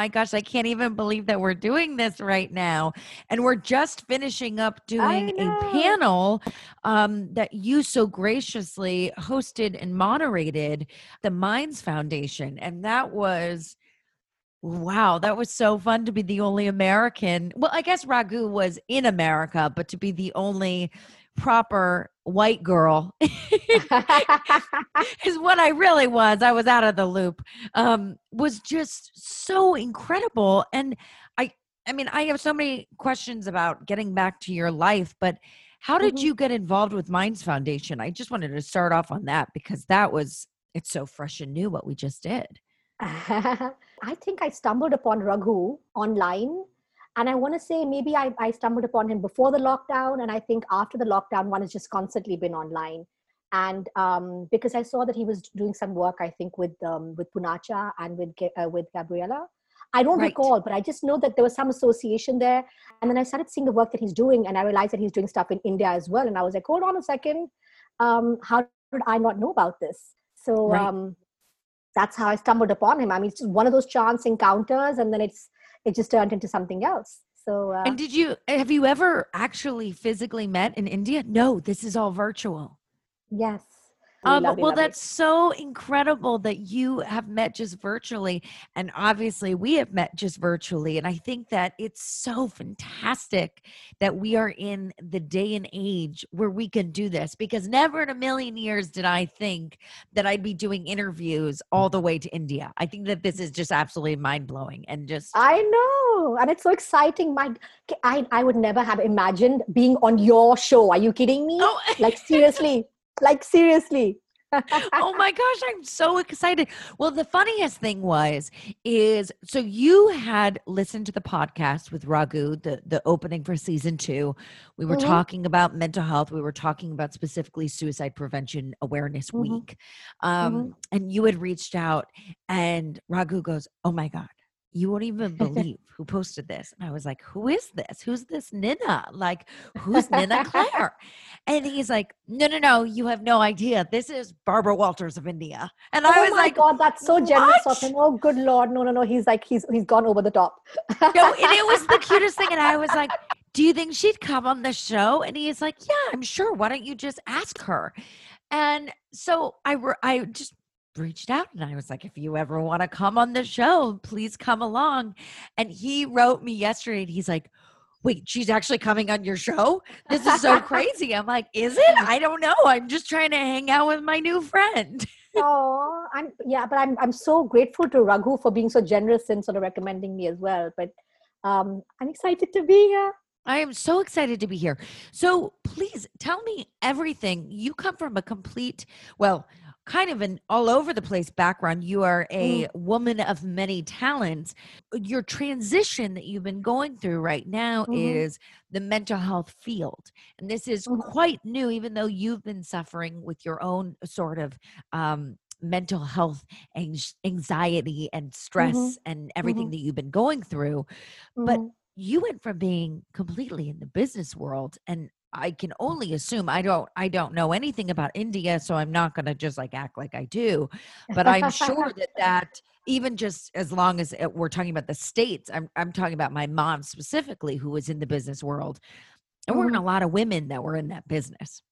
my gosh, I can't even believe that we're doing this right now. And we're just finishing up doing a panel um, that you so graciously hosted and moderated, the Minds Foundation. And that was. Wow, that was so fun to be the only American. Well, I guess Raghu was in America, but to be the only proper white girl is what I really was. I was out of the loop. Um, was just so incredible. And I I mean, I have so many questions about getting back to your life, but how did mm-hmm. you get involved with Minds Foundation? I just wanted to start off on that because that was it's so fresh and new what we just did. I think I stumbled upon Raghu online and i want to say maybe I, I stumbled upon him before the lockdown and i think after the lockdown one has just constantly been online. And um, because i saw that he was doing some work i think with um, with punacha and with uh, with gabriella. I don't right. recall but i just know that there was some association there. And then i started seeing the work that he's doing and i realized that he's doing stuff in india as well. And i was like hold on a second. Um, how did i not know about this? So right. um, that's how i stumbled upon him. I mean it's just one of those chance encounters and then it's it just turned into something else. So uh, and did you have you ever actually physically met in india? No this is all virtual. Yes um, well, that's so incredible that you have met just virtually. And obviously, we have met just virtually. And I think that it's so fantastic that we are in the day and age where we can do this because never in a million years did I think that I'd be doing interviews all the way to India. I think that this is just absolutely mind blowing and just. I know. And it's so exciting. My, I, I would never have imagined being on your show. Are you kidding me? Oh. like, seriously like seriously oh my gosh i'm so excited well the funniest thing was is so you had listened to the podcast with raghu the the opening for season two we were mm-hmm. talking about mental health we were talking about specifically suicide prevention awareness mm-hmm. week um, mm-hmm. and you had reached out and raghu goes oh my god you won't even believe who posted this. And I was like, who is this? Who's this Nina? Like, who's Nina Claire? And he's like, no, no, no, you have no idea. This is Barbara Walters of India. And I oh was like, God, that's so generous of him. Oh, good Lord. No, no, no. He's like, he's he's gone over the top. no, and it was the cutest thing. And I was like, do you think she'd come on the show? And he's like, yeah, I'm sure. Why don't you just ask her? And so I, I just reached out and I was like, if you ever want to come on the show, please come along. And he wrote me yesterday and he's like, wait, she's actually coming on your show? This is so crazy. I'm like, is it? I don't know. I'm just trying to hang out with my new friend. oh, I'm yeah, but I'm I'm so grateful to Raghu for being so generous and sort of recommending me as well. But um, I'm excited to be here. I am so excited to be here. So please tell me everything. You come from a complete, well, kind of an all over the place background. You are a mm. woman of many talents. Your transition that you've been going through right now mm-hmm. is the mental health field. And this is mm-hmm. quite new, even though you've been suffering with your own sort of um, mental health anxiety and stress mm-hmm. and everything mm-hmm. that you've been going through. But mm-hmm. you went from being completely in the business world and I can only assume I don't I don't know anything about India so I'm not going to just like act like I do but I'm sure that that even just as long as it, we're talking about the states I'm I'm talking about my mom specifically who was in the business world and weren't mm-hmm. a lot of women that were in that business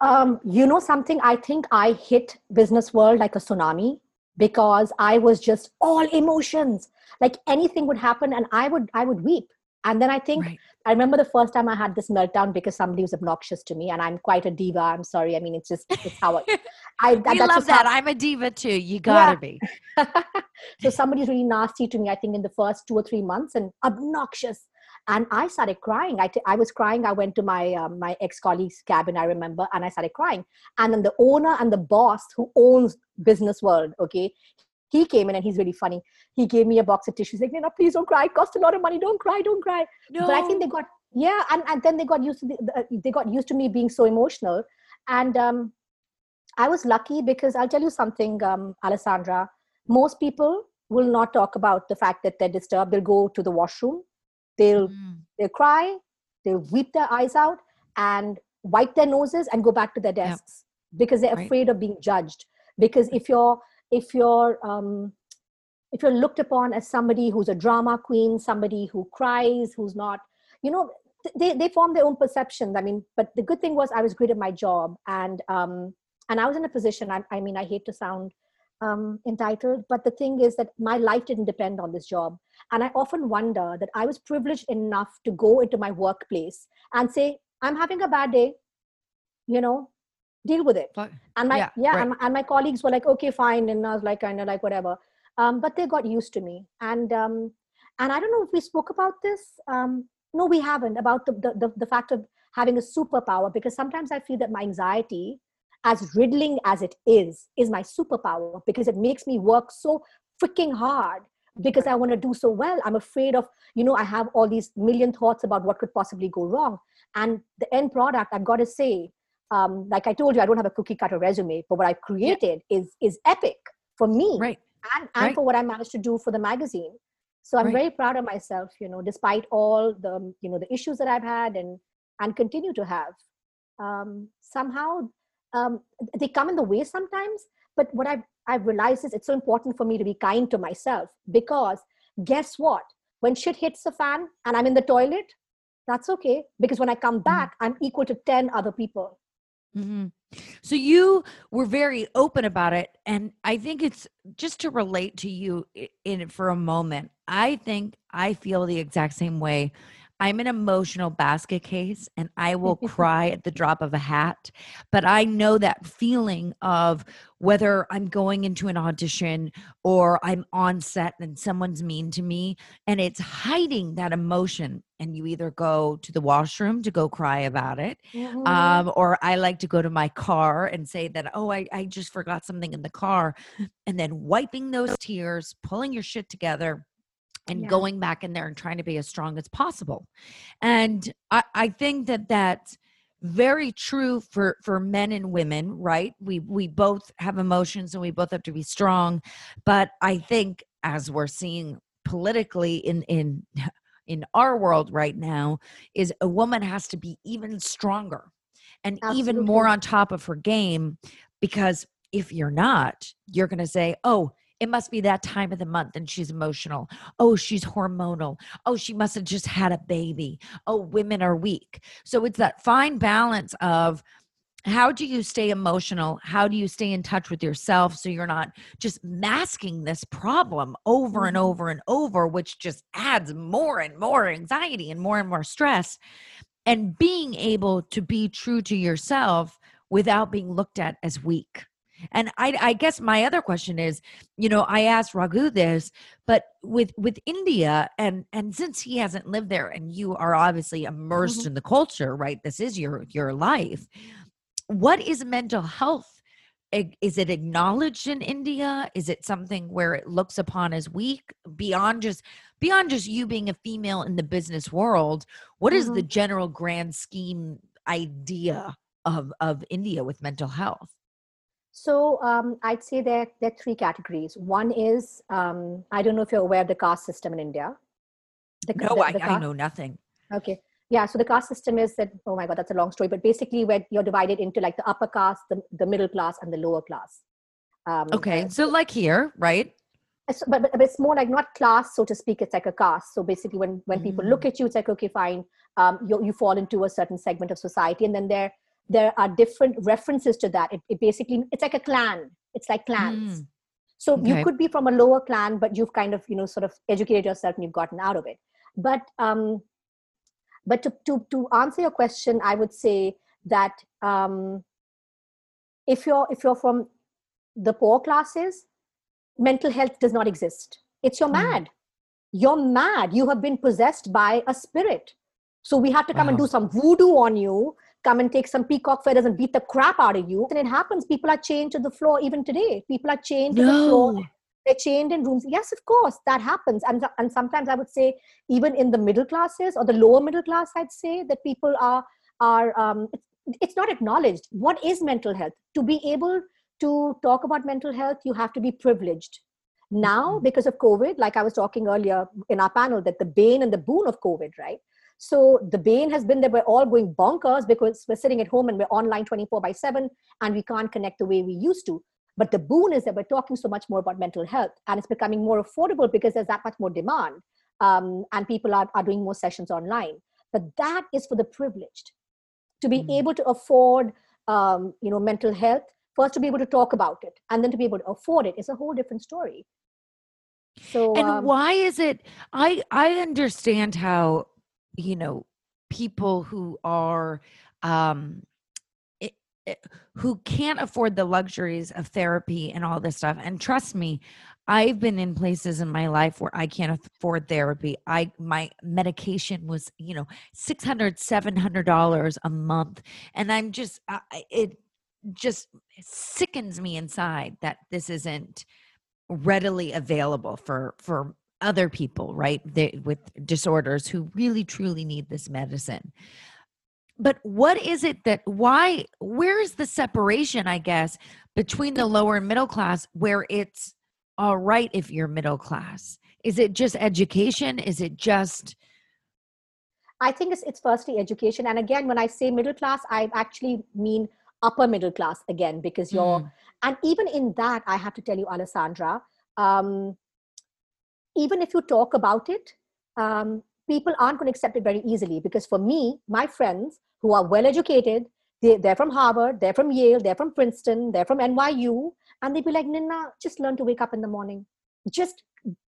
um, you know something i think i hit business world like a tsunami because i was just all emotions like anything would happen and i would i would weep and then i think right. i remember the first time i had this meltdown because somebody was obnoxious to me and i'm quite a diva i'm sorry i mean it's just it's how i, I that, love that how, i'm a diva too you gotta yeah. be so somebody's really nasty to me i think in the first two or three months and obnoxious and i started crying I, t- I was crying i went to my um, my ex-colleague's cabin i remember and i started crying and then the owner and the boss who owns business world okay he came in and he's really funny. He gave me a box of tissues, like, no, please don't cry. It costs a lot of money. Don't cry, don't cry. No. But I think they got yeah, and, and then they got used to the, they got used to me being so emotional, and um, I was lucky because I'll tell you something, um, Alessandra. Most people will not talk about the fact that they're disturbed. They'll go to the washroom, they'll mm. they'll cry, they'll weep their eyes out, and wipe their noses and go back to their desks yep. because they're right. afraid of being judged. Because if you're if you're um, if you're looked upon as somebody who's a drama queen somebody who cries who's not you know they, they form their own perceptions. I mean but the good thing was i was great at my job and um and i was in a position i, I mean i hate to sound um, entitled but the thing is that my life didn't depend on this job. And i often wonder that i was privileged enough to go into my workplace and say i'm having a bad day you know deal with it. And my yeah, yeah right. and, and, my colleagues were like okay fine and i was like kind of like whatever. Um, but they got used to me. And um, and i don't know if we spoke about this um, no we haven't about the, the, the, the fact of having a superpower because sometimes i feel that my anxiety as riddling as it is is my superpower because it makes me work so freaking hard because i want to do so well. I'm afraid of you know i have all these million thoughts about what could possibly go wrong. And the end product i've got to say um, like I told you, I don't have a cookie cutter resume, but what I've created yeah. is is epic for me, right? And and right. for what I managed to do for the magazine. So I'm right. very proud of myself, you know, despite all the you know the issues that I've had and and continue to have. Um, somehow um, they come in the way sometimes, but what I've I've realized is it's so important for me to be kind to myself because guess what? When shit hits the fan and I'm in the toilet, that's okay because when I come mm-hmm. back, mm-hmm. I'm equal to 10 other people. Mm-hmm. So you were very open about it, and I think it's just to relate to you in it for a moment. I think I feel the exact same way I'm an emotional basket case and I will cry at the drop of a hat. But I know that feeling of whether I'm going into an audition or I'm on set and someone's mean to me and it's hiding that emotion. And you either go to the washroom to go cry about it, mm-hmm. um, or I like to go to my car and say that, oh, I, I just forgot something in the car. And then wiping those tears, pulling your shit together and yeah. going back in there and trying to be as strong as possible. And I, I think that that's very true for for men and women right we we both have emotions and we both have to be strong but i think as we're seeing politically in in in our world right now is a woman has to be even stronger and Absolutely. even more on top of her game because if you're not you're going to say oh it must be that time of the month and she's emotional. Oh, she's hormonal. Oh, she must have just had a baby. Oh, women are weak. So it's that fine balance of how do you stay emotional? How do you stay in touch with yourself so you're not just masking this problem over and mm-hmm. over and over, which just adds more and more anxiety and more and more stress? And being able to be true to yourself without being looked at as weak. And I, I guess my other question is, you know, I asked Raghu this, but with with India, and and since he hasn't lived there, and you are obviously immersed mm-hmm. in the culture, right? This is your your life. What is mental health? Is it acknowledged in India? Is it something where it looks upon as weak beyond just beyond just you being a female in the business world? What mm-hmm. is the general grand scheme idea of of India with mental health? So um, I'd say there, there are three categories. One is um, I don't know if you're aware of the caste system in India. The, no, the, the I, I know nothing. Okay. Yeah, so the caste system is that, oh my God, that's a long story, but basically where you're divided into like the upper caste, the, the middle class, and the lower class. Um, okay, so like here, right? but, but, it's more like not class, so to speak, it's like a caste. So basically, when, when mm. people look at you, it's like, okay, fine, um, you, you fall into a certain segment of society. And then there there are different references to that it, it basically it's like a clan it's like clans mm. so okay. you could be from a lower clan but you've kind of you know sort of educated yourself and you've gotten out of it but um but to to, to answer your question i would say that um if you're if you're from the poor classes mental health does not exist it's you're mm. mad you're mad you have been possessed by a spirit so we have to come wow. and do some voodoo on you come and take some peacock feathers and beat the crap out of you. And it happens. People are chained to the floor even today. People are chained to the floor. They're chained in rooms. Yes, of course, that happens. And, and sometimes I would say, even in the middle classes or the lower middle class, I'd say that people are, are um, it's, it's not acknowledged. What is mental health? To be able to talk about mental health, you have to be privileged. Now, mm-hmm. because of COVID, like I was talking earlier in our panel, that the bane and the boon of COVID, right? So the bane has been that we're all going bonkers because we're sitting at home and we're online 24 by 7 and we can't connect the way we used to. But the boon is that we're talking so much more about mental health and it's becoming more affordable because there's that much more demand um, and people are, are doing more sessions online. But that is for the privileged to be mm. able to afford um, you know mental health first to be able to talk about it and then to be able to afford it is a whole different story so and um, why is it i i understand how you know people who are um who can't afford the luxuries of therapy and all this stuff and trust me i've been in places in my life where i can't afford therapy. I my medication was you know 600 700 dollars a month and i'm just uh, it just sickens me inside that this isn't readily available for for other people right they, with disorders who really truly need this medicine. But what is it that why where is the separation i guess between the lower and middle class where it's all right if you're middle class? Is it just education? Is it just i think it's, it's firstly education. And again when i say middle class i actually mean upper middle class again because you're mm. and even in that i have to tell you alessandra um, even if you talk about it um, people aren't going to accept it very easily because for me my friends who are well educated they, they're from harvard they're from yale they're from princeton they're from nyu and they'd be like nina just learn to wake up in the morning just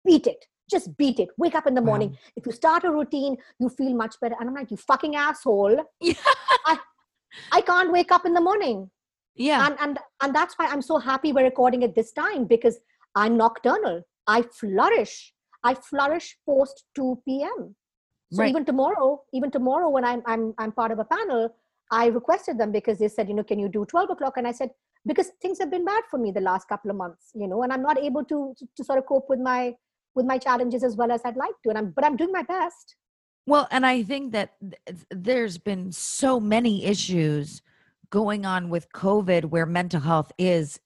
beat it just beat it wake up in the morning wow. if you start a routine you feel much better and i'm like you fucking asshole yeah. I, I can't wake up in the morning. Yeah. And and and that's why I'm so happy we're recording at this time because I'm nocturnal. I flourish. I flourish post 2 p.m. So right. even tomorrow, even tomorrow when I'm I'm I'm part of a panel, I requested them because they said, you know, can you do 12 o'clock? And I said, because things have been bad for me the last couple of months, you know, and I'm not able to to, to sort of cope with my with my challenges as well as I'd like to. And I'm but I'm doing my best. Well, and I think that there's been so many issues going on with COVID where mental health is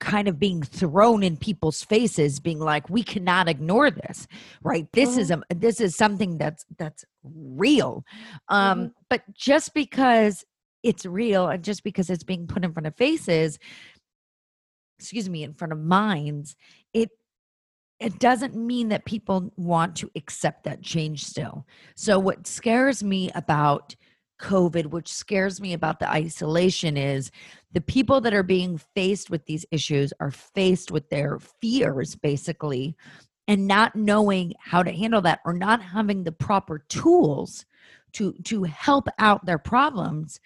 kind of being thrown in people's faces being like we cannot ignore this right this mm-hmm. is a this is something that's that's real um mm-hmm. but just because it's real and just because it's being put in front of faces excuse me in front of minds it it doesn't mean that people want to accept that change still. So, what scares me about COVID, which scares me about the isolation, is the people that are being faced with these issues are faced with their fears, basically, and not knowing how to handle that or not having the proper tools to, to help out their problems.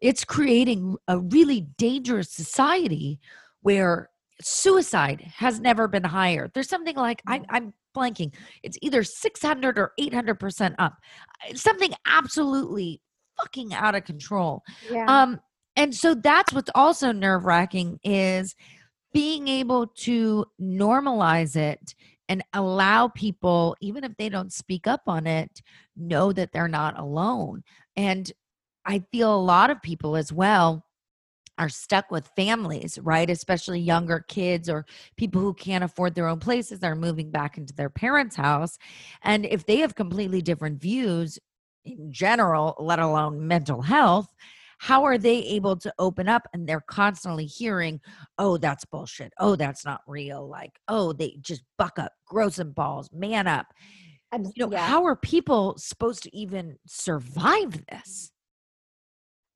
It's creating a really dangerous society where suicide has never been higher. There's something like I, mm. I'm blanking. It's either 600 or 800 percent up. Something absolutely fucking out of control. Yeah. Um, and so that's what's also nerve wracking is being able to normalize it and allow people, even if they don't speak up on it, know that they're not alone. And I feel a lot of people as well are stuck with families, right? Especially younger kids or people who can't afford their own places are moving back into their parents' house. And if they have completely different views in general, let alone mental health, how are they able to open up and they're constantly hearing oh that's bullshit. Oh that's not real. Like oh they just buck up grow some balls man up. You know yeah. how are people supposed to even survive this?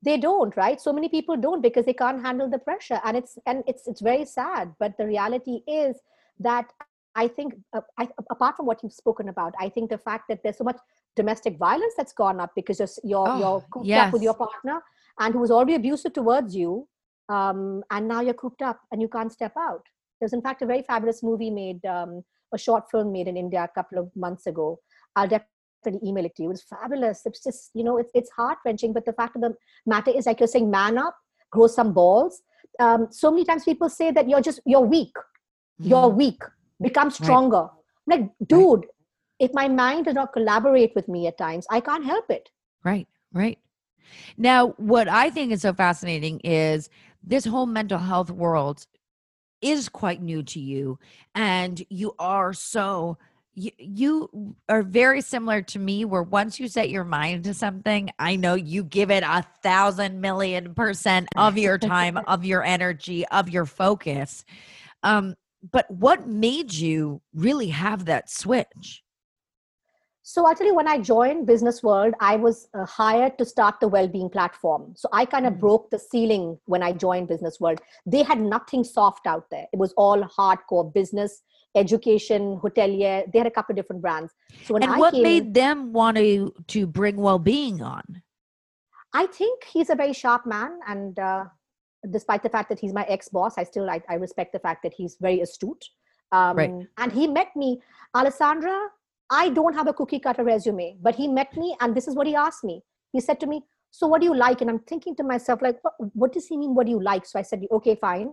They don't right? So many people don't because they can't handle the pressure and it's and it's it's very sad but the reality is that i think uh, I, apart from what you've spoken about i think the fact that there's so much domestic violence that's gone up because you're oh, you're cooped yes. up with your partner and who was already abusive towards you um, and now you're cooped up and you can't step out there's in fact a very fabulous movie made um, a short film made in india a couple of months ago i'll definitely email it to you. it's fabulous. It's just, you know, it's, it's heart wrenching. But the fact of the matter is, like you're saying, man up, grow some balls. Um, so many times people say that you're just, you're weak. Mm-hmm. You're weak. Become stronger. Right. Like, dude, right. If my mind does not collaborate with me at times, I can't help it. Right, right. Now, what I think is so fascinating is this whole mental health world is quite new to you, and you are so you, you are very similar to me where once you set your mind to something i know you give it a thousand million percent of your time of your energy of your focus um, but what made you really have that switch so you, when I joined Business World, I was uh, hired to start the well-being platform. So I kind of mm-hmm. broke the ceiling when I joined Business World. They had nothing soft out there. It was all hardcore business, education, hotelier. They had a couple of different brands. So when and I what came, made them want to to bring well-being on? I think he's a very sharp man, and uh, despite the fact that he's my ex-boss, I still I, I respect the fact that he's very astute. Um, right. And he met me, Alessandra I don't have a cookie cutter resume, but he met me and this is what he asked me. He said to me, So what do you like? And I'm thinking to myself, like, what, what does he mean? What do you like? So I said, Okay, fine.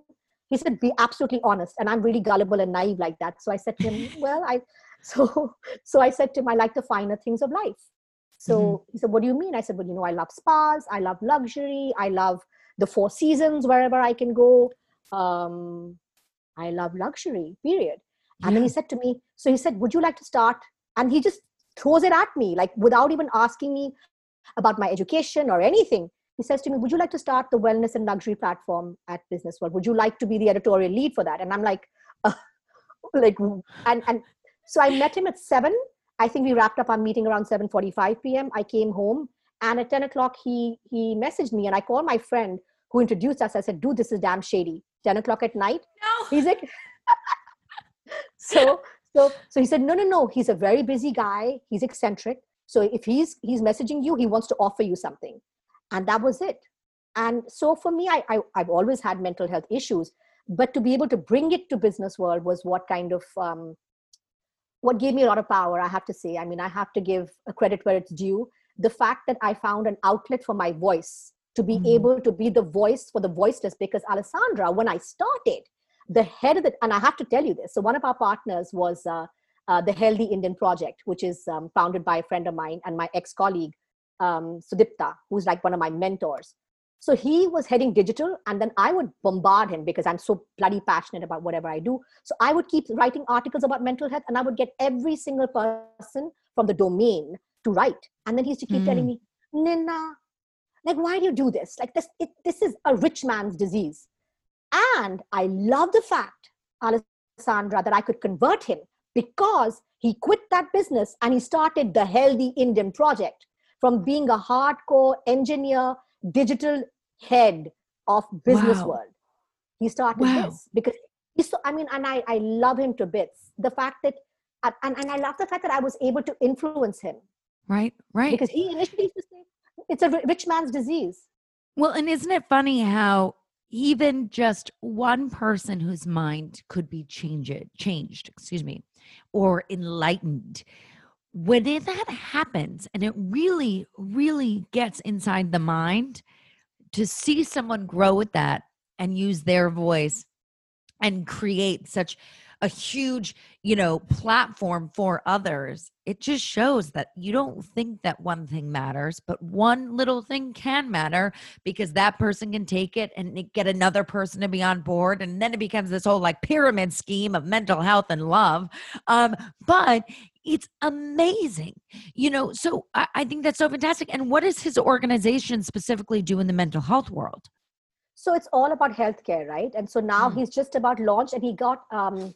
He said, Be absolutely honest. And I'm really gullible and naive like that. So I said to him, Well, I so so I said to him, I like the finer things of life. So mm-hmm. he said, What do you mean? I said, Well, you know, I love spas, I love luxury, I love the four seasons wherever I can go. Um, I love luxury, period. And then he said to me, So he said, Would you like to start and he just throws it at me like without even asking me about my education or anything. He says to me would you like to start the wellness and luxury platform at business world? Would you like to be the editorial lead for that? And i'm like uh, like and and so i met him at 7 i think we wrapped up our meeting around 7.45 p.m i came home and at 10 o'clock he he messaged me and i called my friend who introduced us. I said dude this is damn shady. 10 o'clock at night no. he's like so so so he said no no no he's a very busy guy. He's eccentric. So if he's he's messaging you he wants to offer you something. And that was it. And so for me I, I i've always had mental health issues. But to be able to bring it to business world was what kind of um, what gave me a lot of power i have to say. I mean i have to give a credit where it's due. The fact that i found an outlet for my voice to be mm-hmm. able to be the voice for the voiceless because alessandra when i started the head of the, and I have to tell you this. So one of our partners was uh, uh, the Healthy Indian Project, which is um, founded by a friend of mine and my ex-colleague, um, Sudipta, who's like one of my mentors. So he was heading digital, and then I would bombard him because I'm so bloody passionate about whatever I do. So I would keep writing articles about mental health, and I would get every single person from the domain to write. And then he used to keep mm. telling me, Nina, like, why do you do this? Like, this, it, this is a rich man's disease. And I love the fact, Alessandra, that I could convert him because he quit that business and he started the Healthy Indian Project from being a hardcore engineer, digital head of business wow. world. He started wow. this because he's so, I mean, and I, I love him to bits. The fact that, and, and I love the fact that I was able to influence him. Right, right. Because he initially used to say, it's a rich man's disease. Well, and isn't it funny how even just one person whose mind could be changed changed excuse me or enlightened. When that happens and it really really gets inside the mind to see someone grow with that and use their voice and create such a huge you know platform for others it just shows that you don't think that one thing matters but one little thing can matter because that person can take it and get another person to be on board and then it becomes this whole like pyramid scheme of mental health and love. Um but it's amazing you know so I, I think that's so fantastic. And what does his organization specifically do in the mental health world? So it's all about healthcare right? And so now mm. he's just about launched and he got um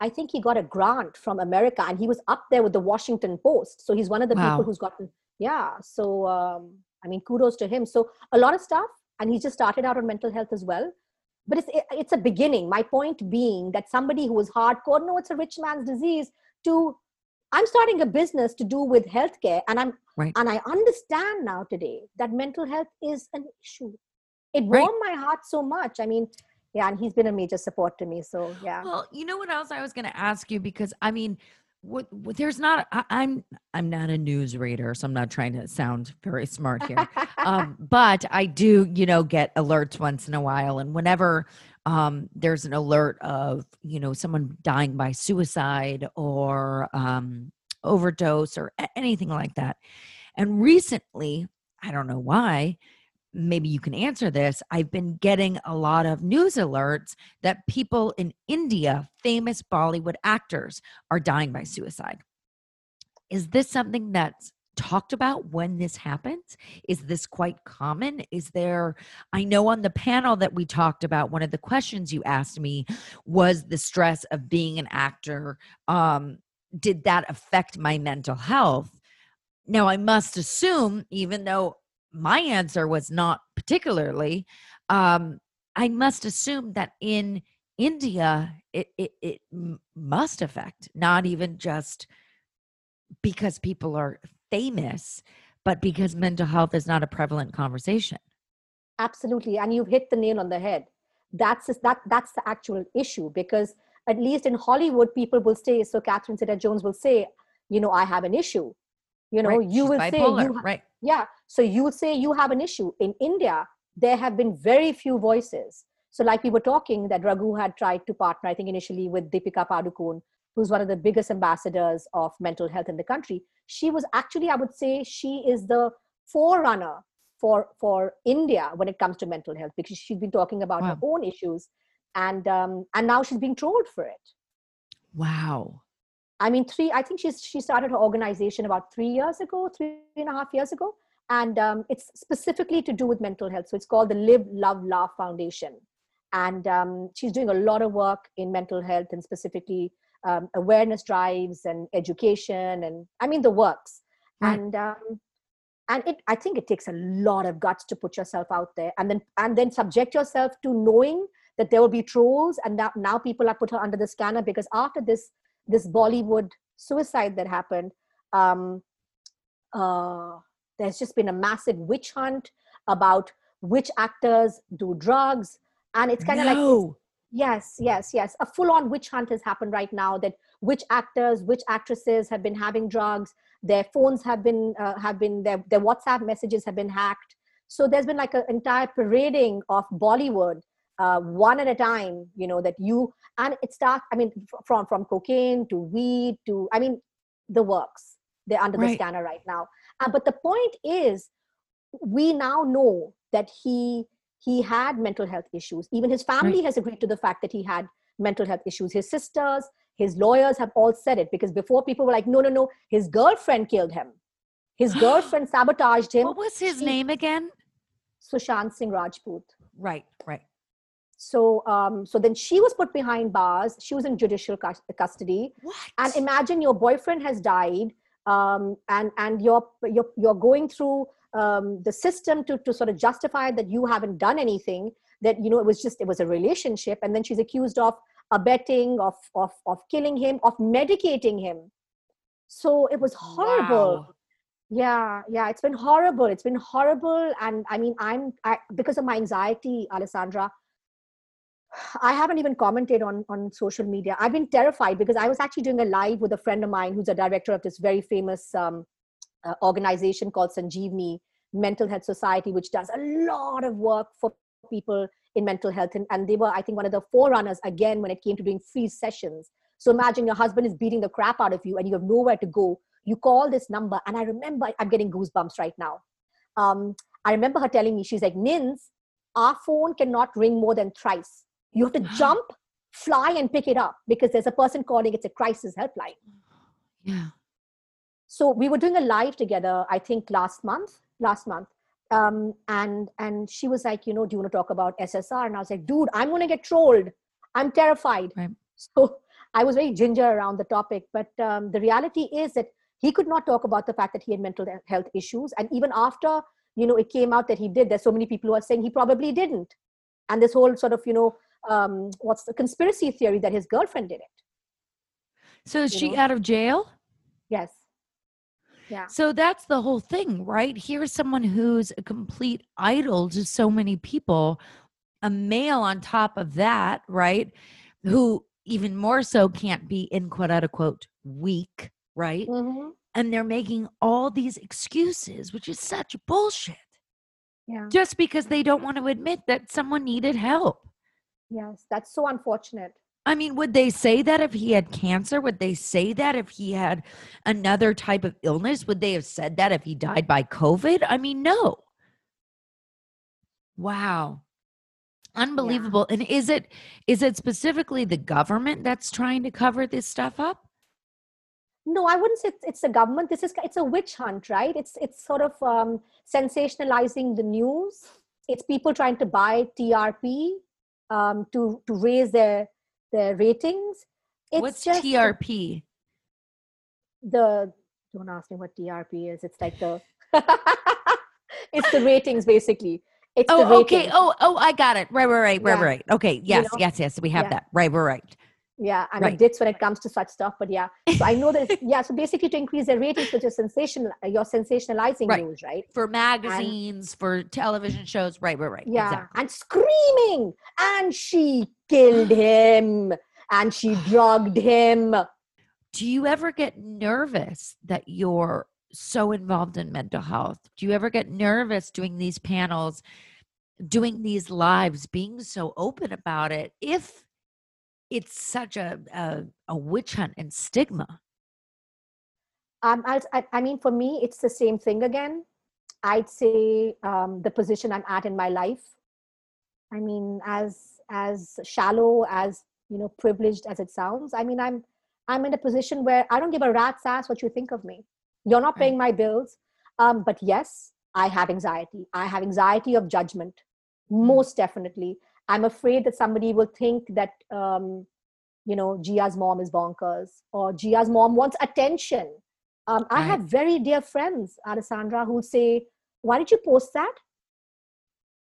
I think he got a grant from America and he was up there with the Washington Post. So he's one of the wow. people who's gotten, yeah. So, um, I mean, kudos to him. So, a lot of stuff. And he just started out on mental health as well. But it's, it's a beginning. My point being that somebody who was hardcore, no, it's a rich man's disease, to I'm starting a business to do with healthcare. And I'm, right. and I understand now today that mental health is an issue. It warmed right. my heart so much. I mean, yeah and he's been a major support to me so yeah. Well you know what else i was going to ask you? Because i mean what, what, there's not I, am I'm, I'm not a news reader so i'm not trying to sound very smart here. Um, but i do you know get alerts once in a while and whenever um, there's an alert of you know someone dying by suicide or um, overdose or anything like that. And recently i don't know why maybe you can answer this. I've been getting a lot of news alerts that people in India, famous Bollywood actors, are dying by suicide. is this something that's talked about when this happens? Is this quite common? Is there, I know on the panel that we talked about, one of the questions you asked me was the stress of being an actor. Um, did that affect my mental health? Now, I must assume, even though my answer was not particularly, um, I must assume that in India, it, it, it must affect, not even just because people are famous, but because mental health is not a prevalent conversation. Absolutely. And you've hit the nail on the head. That's that that's the actual issue because at least in Hollywood, people will say, so Catherine Zeta Jones will say, you know, I have an issue. You know, right. you She's will bipolar. say you ha- right. Yeah. So you will say you have an issue. In India, there have been very few voices. So, like we were talking, that Raghu had tried to partner, I think initially with Deepika Padukone, who's one of the biggest ambassadors of mental health in the country. She was actually, I would say, she is the forerunner for for India when it comes to mental health because she's been talking about wow. her own issues, and um, and now she's being trolled for it. Wow. I mean, three. I think she's she started her organization about three years ago, three and a half years ago, and um, it's specifically to do with mental health. So it's called the Live, Love, Laugh Foundation, and um, she's doing a lot of work in mental health and specifically um, awareness drives and education, and I mean the works. Right. And um, and it, I think it takes a lot of guts to put yourself out there, and then and then subject yourself to knowing that there will be trolls, and that now people are put her under the scanner because after this this Bollywood suicide that happened, um, uh, there's just been a massive witch hunt about which actors do drugs, and it's kind of no. like yes, yes, yes, a full-on witch hunt has happened right now. That which actors, which actresses have been having drugs, their phones have been uh, have been their their WhatsApp messages have been hacked. So there's been like an entire parading of Bollywood uh, one at a time you know that you and it starts i mean from from cocaine to weed to i mean the works they're under right. the scanner right now uh, but the point is we now know that he he had mental health issues. Even his family right. has agreed to the fact that he had mental health issues. His sisters his lawyers have all said it because before people were like no no no his girlfriend killed him. His girlfriend sabotaged him. What was his she, name again? Sushant singh rajput. Right right. So um, so then she was put behind bars. She was in judicial custody. What? and imagine your boyfriend has died um, and and you're you're, you're going through um, the system to, to sort of justify that you haven't done anything that you know it was just it was a relationship. And then she's accused of abetting of of of killing him of medicating him. So it was horrible. Wow. yeah yeah it's been horrible. It's been horrible. And i mean i'm I, because of my anxiety alessandra I haven't even commented on, on social media. I've been terrified because I was actually doing a live with a friend of mine who's a director of this very famous um, uh, organization called Sanjeevani Mental Health Society, which does a lot of work for people in mental health. And, and they were, I think, one of the forerunners again when it came to doing free sessions. So imagine your husband is beating the crap out of you and you have nowhere to go. You call this number, and I remember I'm getting goosebumps right now. Um, I remember her telling me, she's like, Nins, our phone cannot ring more than thrice you have to jump, fly, and pick it up because there's a person calling. It's a crisis helpline. Yeah. So we were doing a live together. I think last month. Last month. Um, and and she was like, you know, do you want to talk about SSR? And I was like, dude, I'm going to get trolled. I'm terrified. Right. So I was very ginger around the topic. But um, the reality is that he could not talk about the fact that he had mental health issues. And even after, you know, it came out that he did, there's so many people who are saying he probably didn't. And this whole sort of, you know, um, what's the conspiracy theory that his girlfriend did it. So is she know? out of jail? Yes. Yeah. So that's the whole thing, right? Here's someone who's a complete idol to so many people, a male on top of that, right? Who even more so can't be in quote unquote weak, right? Mm-hmm. And they're making all these excuses, which is such bullshit. Yeah. Just because they don't want to admit that someone needed help. Yes, that's so unfortunate. I mean, would they say that if he had cancer? Would they say that if he had another type of illness? Would they have said that if he died by COVID? I mean, no. Wow. Unbelievable. Yeah. And is it is it specifically the government that's trying to cover this stuff up? no i wouldn't say it's, it's the government this is it's a witch hunt right it's it's sort of um, sensationalizing the news it's people trying to buy trp um, to to raise their their ratings it's What's just TRP? the don't ask me what TRP is. It's like the it's the ratings basically. It's the Oh, okay. Oh, oh, I got it. Right, right, right, right, Yeah. right. Okay. Yes, know? yes, yes. We have Yeah. that. Right, right, right. Yeah, I'm Right. a ditz when it comes to such stuff. But yeah, so I know that. Yeah, so basically to increase their ratings, because you're sensational, uh, you're sensationalizing Right. news, right? For magazines, for television shows. Right, right, right. Yeah, Exactly. and screaming, and she killed him, and she drugged him. Do you ever get nervous that you're so involved in mental health? Do you ever get nervous doing these panels, doing these lives, being so open about it? If it's such a a, a witch hunt and stigma. um, I, I, I mean, for me, it's the same thing again. I'd say um, the position I'm at in my life. I mean, as as shallow as you know, privileged as it sounds. I mean, I'm I'm in a position where I don't give a rat's ass what you think of me. You're not paying my bills, um, but yes, I have anxiety. I have anxiety of judgment, most definitely. I'm afraid that somebody will think that um, you know Gia's mom is bonkers or Gia's mom wants attention. Um, I Right. have very dear friends, Alessandra, who say, "Why did you post that?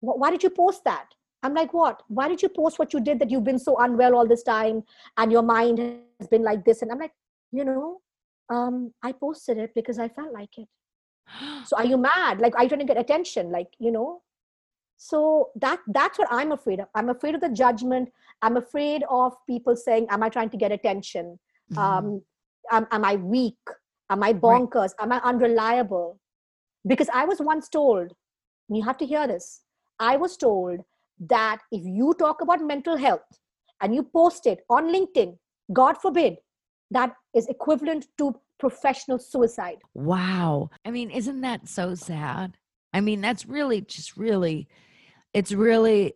Why did you post that?" I'm like, "What? Why did you post what you did? That you've been so unwell all this time, and your mind has been like this?" And I'm like, "You know, um, I posted it because I felt like it. So are you mad? Like, are you trying to get attention? Like, you know?" So that that's what I'm afraid of. I'm afraid of the judgment. I'm afraid of people saying, "Am I trying to get attention?" Mhm. um, am, am i weak am i Right. bonkers am i unreliable because i was once told and you have to hear this i was told that if you talk about mental health and you post it on linkedin god forbid that is equivalent to professional suicide Wow. I mean, isn't that so sad? I mean, that's really just really, it's really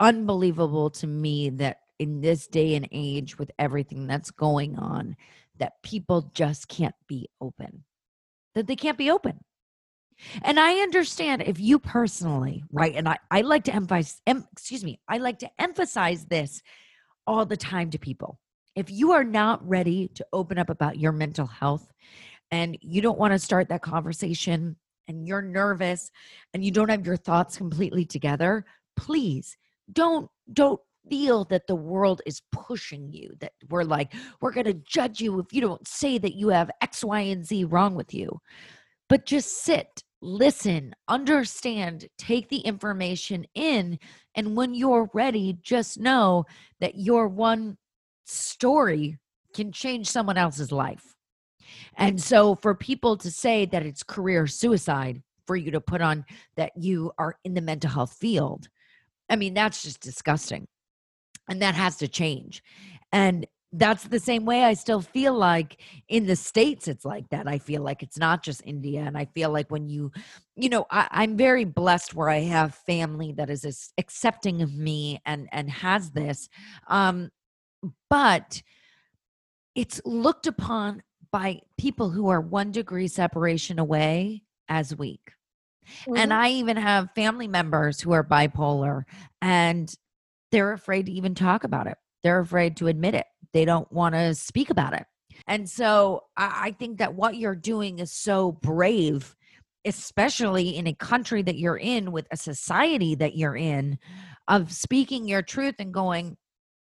unbelievable to me that in this day and age, with everything that's going on, that people just can't be open, that they can't be open. And I understand if you personally, right? And I, I like to emphasize, em, excuse me, I like to emphasize this all the time to people. If you are not ready to open up about your mental health and you don't want to start that conversation and you're nervous and you don't have your thoughts completely together, please don't don't feel that the world is pushing you that we're like we're going to judge you if you don't say that you have x y and z wrong with you. But just sit listen understand take the information in and when you're ready just know that your one story can change someone else's life and so for people to say that it's career suicide for you to put on that you are in the mental health field i mean that's just disgusting. And that has to change. And that's the same way i still feel like in the states it's like that. I feel like it's not just india. And i feel like when you you know I, i'm very blessed where i have family that is accepting of me and and has this. Um but it's looked upon by people who are one degree separation away as weak and Mhm. I even have family members who are bipolar and they're afraid to even talk about it. They're afraid to admit it. They don't want to speak about it. And so I, I think that what you're doing is so brave, especially in a country that you're in with a society that you're in, of speaking your truth and going,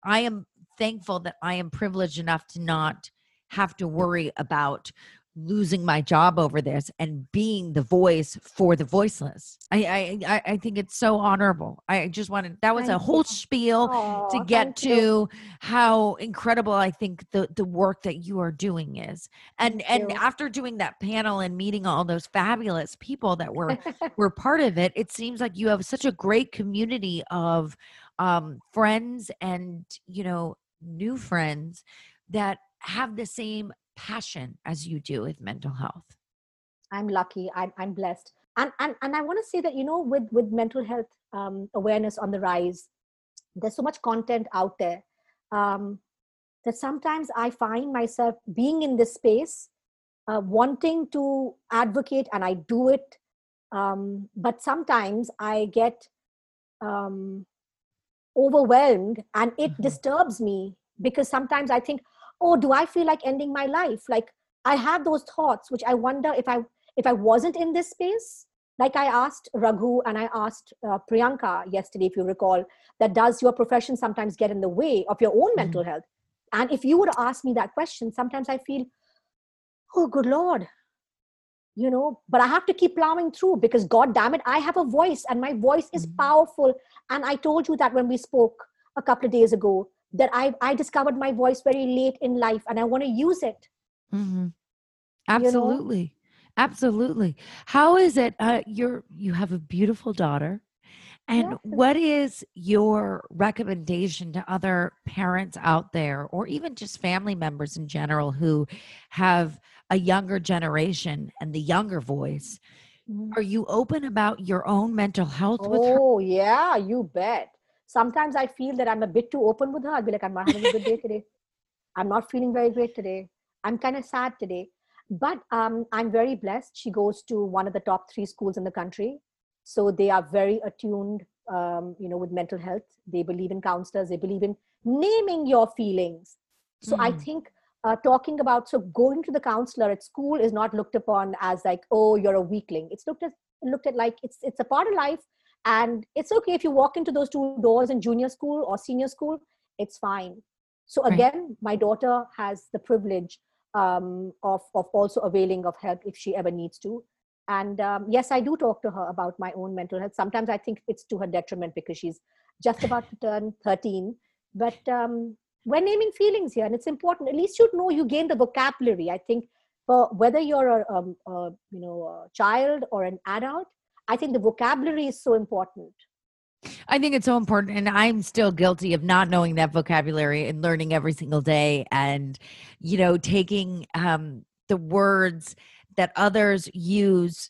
I am thankful that I am privileged enough to not have to worry about losing my job over this and being the voice for the voiceless. I I I, I think it's so honorable. I just wanted that was a whole spiel Aw, to get thank you. to how incredible I think the the work that you are doing is. And Thank and you. after doing that panel and meeting all those fabulous people that were were part of it, it seems like you have such a great community of um friends and you know new friends that have the same passion as you do with mental health. I'm lucky. I'm, I'm blessed. And, and, and I want to say that, you know, with, with mental health um, awareness on the rise, there's so much content out there. Um, that sometimes I find myself being in this space, uh, wanting to advocate, and I do it. Um, but sometimes I get um, overwhelmed and it mm-hmm. disturbs me because sometimes I think, oh, do I feel like ending my life? Like I have those thoughts, which I wonder if I if I wasn't in this space, like I asked Raghu and I asked uh, Priyanka yesterday, if you recall, that does your profession sometimes get in the way of your own mm-hmm. mental health? And if you would ask me that question, sometimes I feel, oh, good Lord, you know, but I have to keep plowing through because, God damn it, I have a voice and my voice is mm-hmm. powerful. And I told you that when we spoke a couple of days ago, that I, I discovered my voice very late in life and I want to use it. Mm-hmm. Absolutely. You know? Absolutely. How is it? Uh, you're you have a beautiful daughter. And yeah. what is your recommendation to other parents out there, or even just family members in general, who have a younger generation and the younger voice? Mm-hmm. Are you open about your own mental health with oh, her? Oh, yeah, you bet. Sometimes I feel that I'm a bit too open with her. I'll be like, I'm not having a good day today. I'm not feeling very great today. I'm kind of sad today. But um, I'm very blessed. She goes to one of the top three schools in the country. So they are very attuned, um, you know, with mental health. They believe in counselors. They believe in naming your feelings. So mm. I hmm. think uh, talking about so going to the counselor at school is not looked upon as like oh you're a weakling. It's looked at looked at like it's it's a part of life, and it's okay if you walk into those two doors in junior school or senior school. It's fine. So again, right. my daughter has the privilege um, of, of also availing of help if she ever needs to. And um, yes, I do talk to her about my own mental health. Sometimes I think it's to her detriment because she's just about to turn 13. But um, we're naming feelings here, and it's important. At least you know you gain the vocabulary. I think for whether you're a, um, a you know a child or an adult, I think the vocabulary is so important. I think it's so important. And I'm still guilty of not knowing that vocabulary and learning every single day and, you know, taking um, the words that others use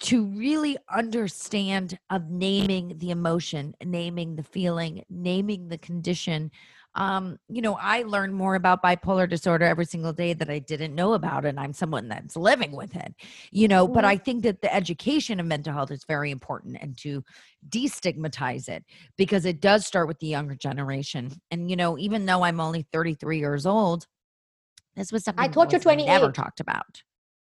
to really understand of naming the emotion, naming the feeling, naming the condition um, you know, I learn more about bipolar disorder every single day that I didn't know about, and I'm someone that's living with it, you know. Mm-hmm. But I think that the education of mental health is very important and to destigmatize it because it does start with the younger generation. And, you know, even though I'm only 33 years old, this was something I thought you're 28. never talked about.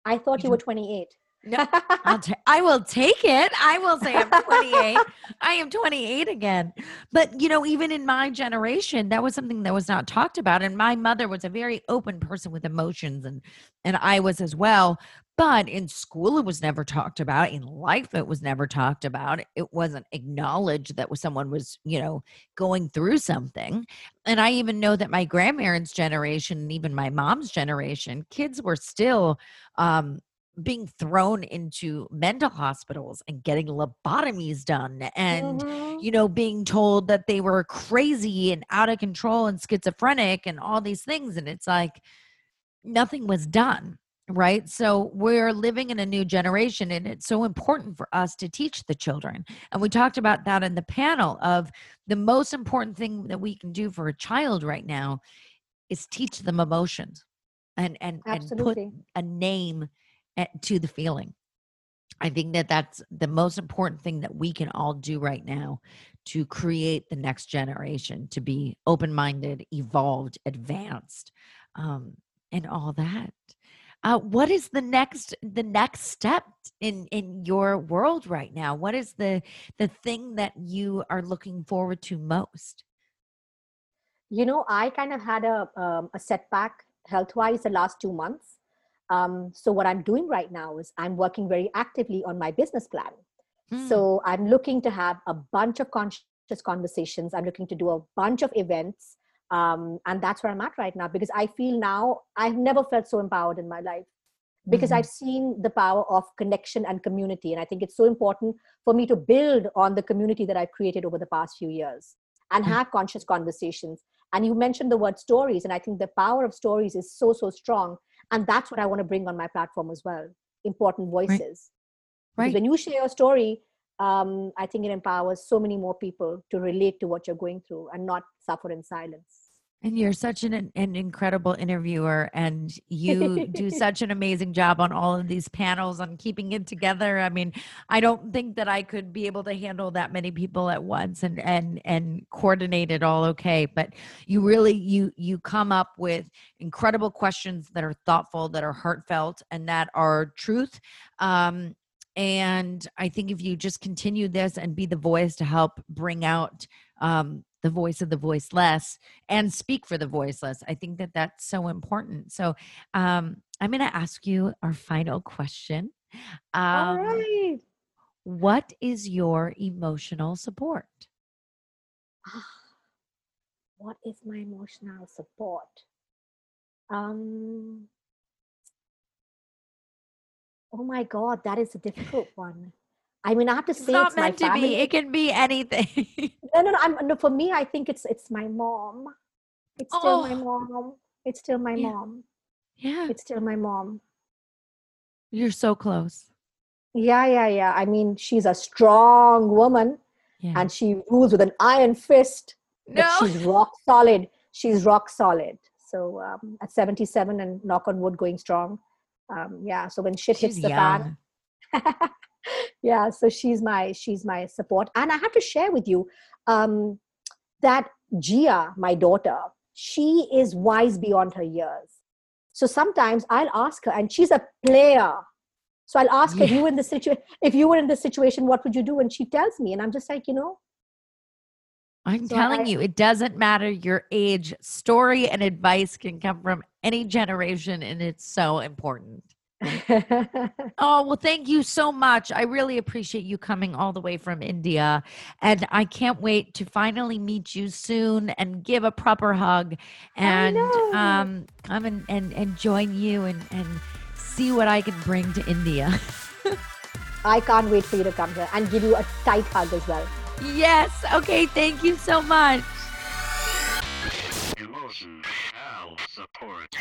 I thought you were 28. No, I'll ta- I will take it. I will say I'm 28. I am 28 again. But you know, even in my generation, that was something that was not talked about. And my mother was a very open person with emotions, and and I was as well. But in school, it was never talked about. In life, it was never talked about. It wasn't acknowledged that someone was, you know, going through something. And I even know that my grandparents' generation and even my mom's generation, kids were still um, being thrown into mental hospitals and getting lobotomies done and mm-hmm. you know being told that they were crazy and out of control and schizophrenic and all these things and it's like nothing was done right so we're living in a new generation and it's so important for us to teach the children and we talked about that in the panel of the most important thing that we can do for a child right now is teach them emotions and and Absolutely. and put a name to the feeling. I think that that's the most important thing that we can all do right now to create the next generation to be open minded, evolved, advanced, um, and all that. Uh, what is the next the next step in in your world right now? What is the the thing that you are looking forward to most? You know, I kind of had a um, a setback health wise the last two months um, so what I'm doing right now is I'm working very actively on my business plan. Hmm. So I'm looking to have a bunch of conscious conversations. I'm looking to do a bunch of events. Um, and that's where I'm at right now because I feel now I've never felt so empowered in my life because mm-hmm. I've seen the power of connection and community. And I think it's so important for me to build on the community that I've created over the past few years and mm-hmm. have conscious conversations. And you mentioned the word stories, and I think the power of stories is so, so strong and that's what i want to bring on my platform as well important voices. Right, right. when you share your story um, i think it empowers so many more people to relate to what you're going through and not suffer in silence And you're such an an incredible interviewer, and you do such an amazing job on all of these panels on keeping it together. I mean, I don't think that I could be able to handle that many people at once and and and coordinate it all okay. But you really you you come up with incredible questions that are thoughtful, that are heartfelt, and that are truth. Um, and I think if you just continue this and be the voice to help bring out um, the voice of the voiceless and speak for the voiceless. I think that that's so important. So um, I'm going to ask you our final question. Um, All right. What is your emotional support? what is my emotional support? Um, oh my God, that is a difficult one. I mean, I have to It's say not it's my meant to be. It can be anything. No, no, no, I'm, no. For me, I think it's it's my mom. It's still my Oh. mom. It's still my Yeah. mom. yeah, It's still my mom. you're so close. Yeah, yeah, yeah. I mean, she's a strong woman, Yeah. and she rules with an iron fist. But no. she's rock solid. She's rock solid. So um, at 77 and knock on wood, going strong. Um, yeah. So when shit hits the young. fan, yeah. So she's my she's my support. And I have to share with you um, that Gia, my daughter, she is wise beyond her years. So sometimes I'll ask her, and she's a player. So I'll ask her, if you were in the situation, if you were in this situation, what would you do? And she tells me, and I'm just like, you know, I'm So telling I- you, it doesn't matter your age. Story and advice can come from any generation, and it's so important. Oh, well, thank you so much. I really appreciate you coming all the way from India. And I can't wait to finally meet you soon and give a proper hug and um, come and, and, and join you and, and see what I can bring to India. I can't wait for you to come here and give you a tight hug as well. yes. Okay. Thank you so much. Emotional support.